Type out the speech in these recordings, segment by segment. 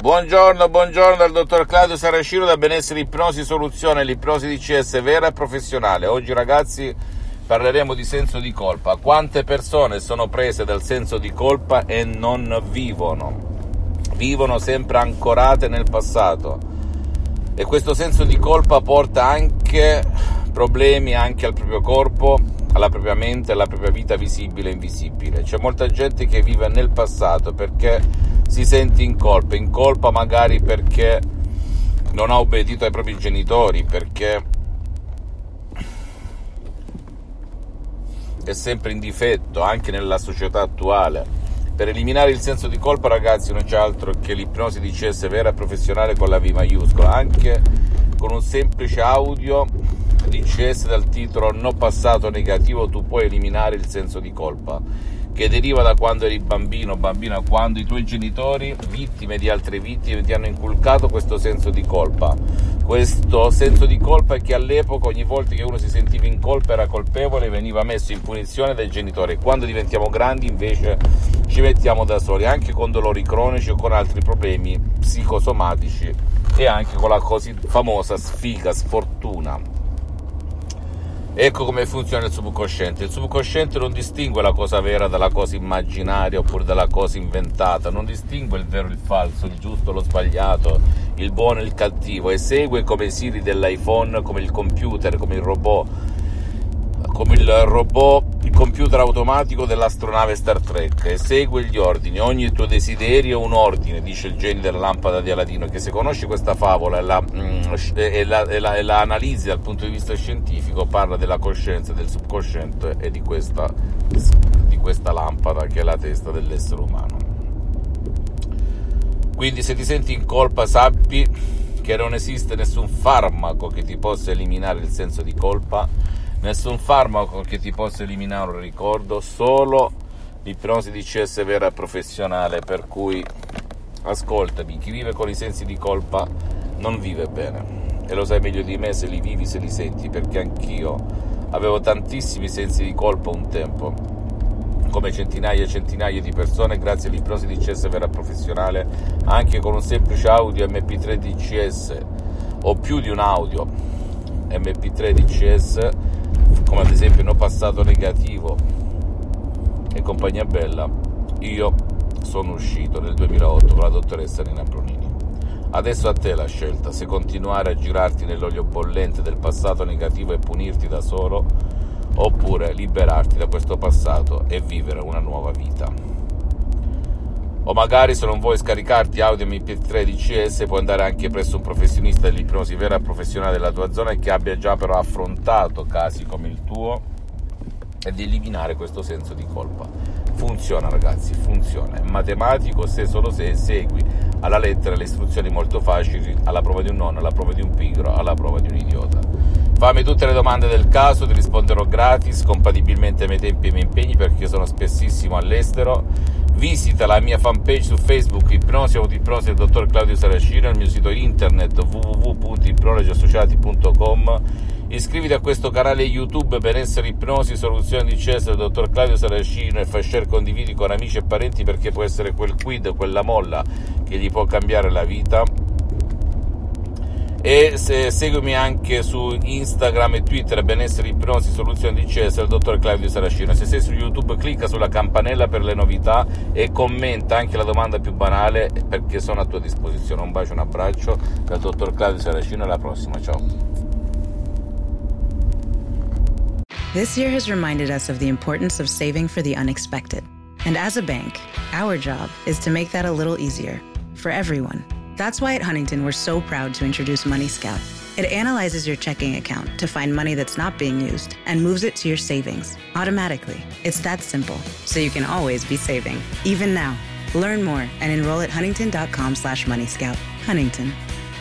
Buongiorno, buongiorno dal dottor Claudio Saracino da Benessere Ipnosi Soluzione, l'ipnosi di CS vera e professionale. Oggi ragazzi parleremo di senso di colpa. Quante persone sono prese dal senso di colpa e non vivono? Vivono sempre ancorate nel passato. E questo senso di colpa porta anche problemi anche al proprio corpo, alla propria mente, alla propria vita visibile e invisibile. C'è molta gente che vive nel passato perché si sente in colpa, in colpa magari perché non ha obbedito ai propri genitori, perché è sempre in difetto anche nella società attuale. Per eliminare il senso di colpa, ragazzi, non c'è altro che l'ipnosi di CS vera e professionale con la V maiuscola, anche con un semplice audio di CS dal titolo No passato negativo tu puoi eliminare il senso di colpa che deriva da quando eri bambino, bambina, quando i tuoi genitori, vittime di altre vittime, ti hanno inculcato questo senso di colpa. Questo senso di colpa è che all'epoca ogni volta che uno si sentiva in colpa era colpevole veniva messo in punizione dai genitori. Quando diventiamo grandi invece ci mettiamo da soli, anche con dolori cronici o con altri problemi psicosomatici e anche con la così famosa sfiga, sfortuna Ecco come funziona il subconsciente. Il subconsciente non distingue la cosa vera dalla cosa immaginaria oppure dalla cosa inventata, non distingue il vero e il falso, il giusto e lo sbagliato, il buono e il cattivo, esegue come i siri dell'iPhone, come il computer, come il robot, come il robot il computer automatico dell'astronave Star Trek esegue gli ordini, ogni tuo desiderio è un ordine, dice il genio della lampada di Aladino, che se conosci questa favola e la, mm, e, la, e, la, e la, analizzi dal punto di vista scientifico, parla della coscienza, del subconsciente e di questa, di questa lampada che è la testa dell'essere umano. Quindi se ti senti in colpa sappi che non esiste nessun farmaco che ti possa eliminare il senso di colpa nessun farmaco che ti possa eliminare un ricordo, solo l'ipnosi di CS vera professionale, per cui ascoltami, chi vive con i sensi di colpa non vive bene. E lo sai meglio di me se li vivi, se li senti, perché anch'io avevo tantissimi sensi di colpa un tempo, come centinaia e centinaia di persone, grazie all'ipnosi di CS vera professionale, anche con un semplice audio MP3 DCS o più di un audio MP3 DCS come ad esempio No Passato Negativo e compagnia bella, io sono uscito nel 2008 con la dottoressa Nina Brunini. Adesso a te la scelta, se continuare a girarti nell'olio bollente del passato negativo e punirti da solo, oppure liberarti da questo passato e vivere una nuova vita o magari se non vuoi scaricarti audio MP3 DCS puoi andare anche presso un professionista dell'ipnosi vera professionale della tua zona che abbia già però affrontato casi come il tuo ed eliminare questo senso di colpa. Funziona ragazzi, funziona, è matematico se solo se segui alla lettera le istruzioni molto facili alla prova di un nonno, alla prova di un pigro, alla prova di un idiota. Fammi tutte le domande del caso, ti risponderò gratis, compatibilmente ai miei tempi e ai miei impegni perché io sono spessissimo all'estero Visita la mia fanpage su Facebook Ipnosi Autoipnosi del dottor Claudio Saracino, il mio sito internet www.ipnologiassociati.com Iscriviti a questo canale YouTube Benessere Ipnosi Soluzioni di Cesare del dottor Claudio Saracino e fai share condividi con amici e parenti perché può essere quel quid, quella molla che gli può cambiare la vita e se, seguimi anche su Instagram e Twitter benessere ipnosi soluzioni di Cesare il dottor Claudio Saracino. Se sei su YouTube clicca sulla campanella per le novità e commenta anche la domanda più banale perché sono a tua disposizione. Un bacio un abbraccio dal dottor Claudio Saracino alla prossima ciao. This year has reminded us of the importance of saving for the unexpected. And as a bank our job is to make that a little easier for everyone That's why at Huntington, we're so proud to introduce Money Scout. It It analyzes your checking account to find money that's not being used and moves it to your savings automatically. It's that simple, so you can always be saving, even now. Learn more and enroll at huntington.com slash moneyscout. Huntington.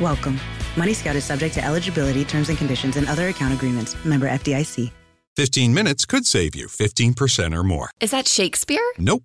Welcome. Money Scout is subject to eligibility, terms and conditions, and other account agreements. Member FDIC. 15 minutes could save you 15% or more. Is that Shakespeare? Nope,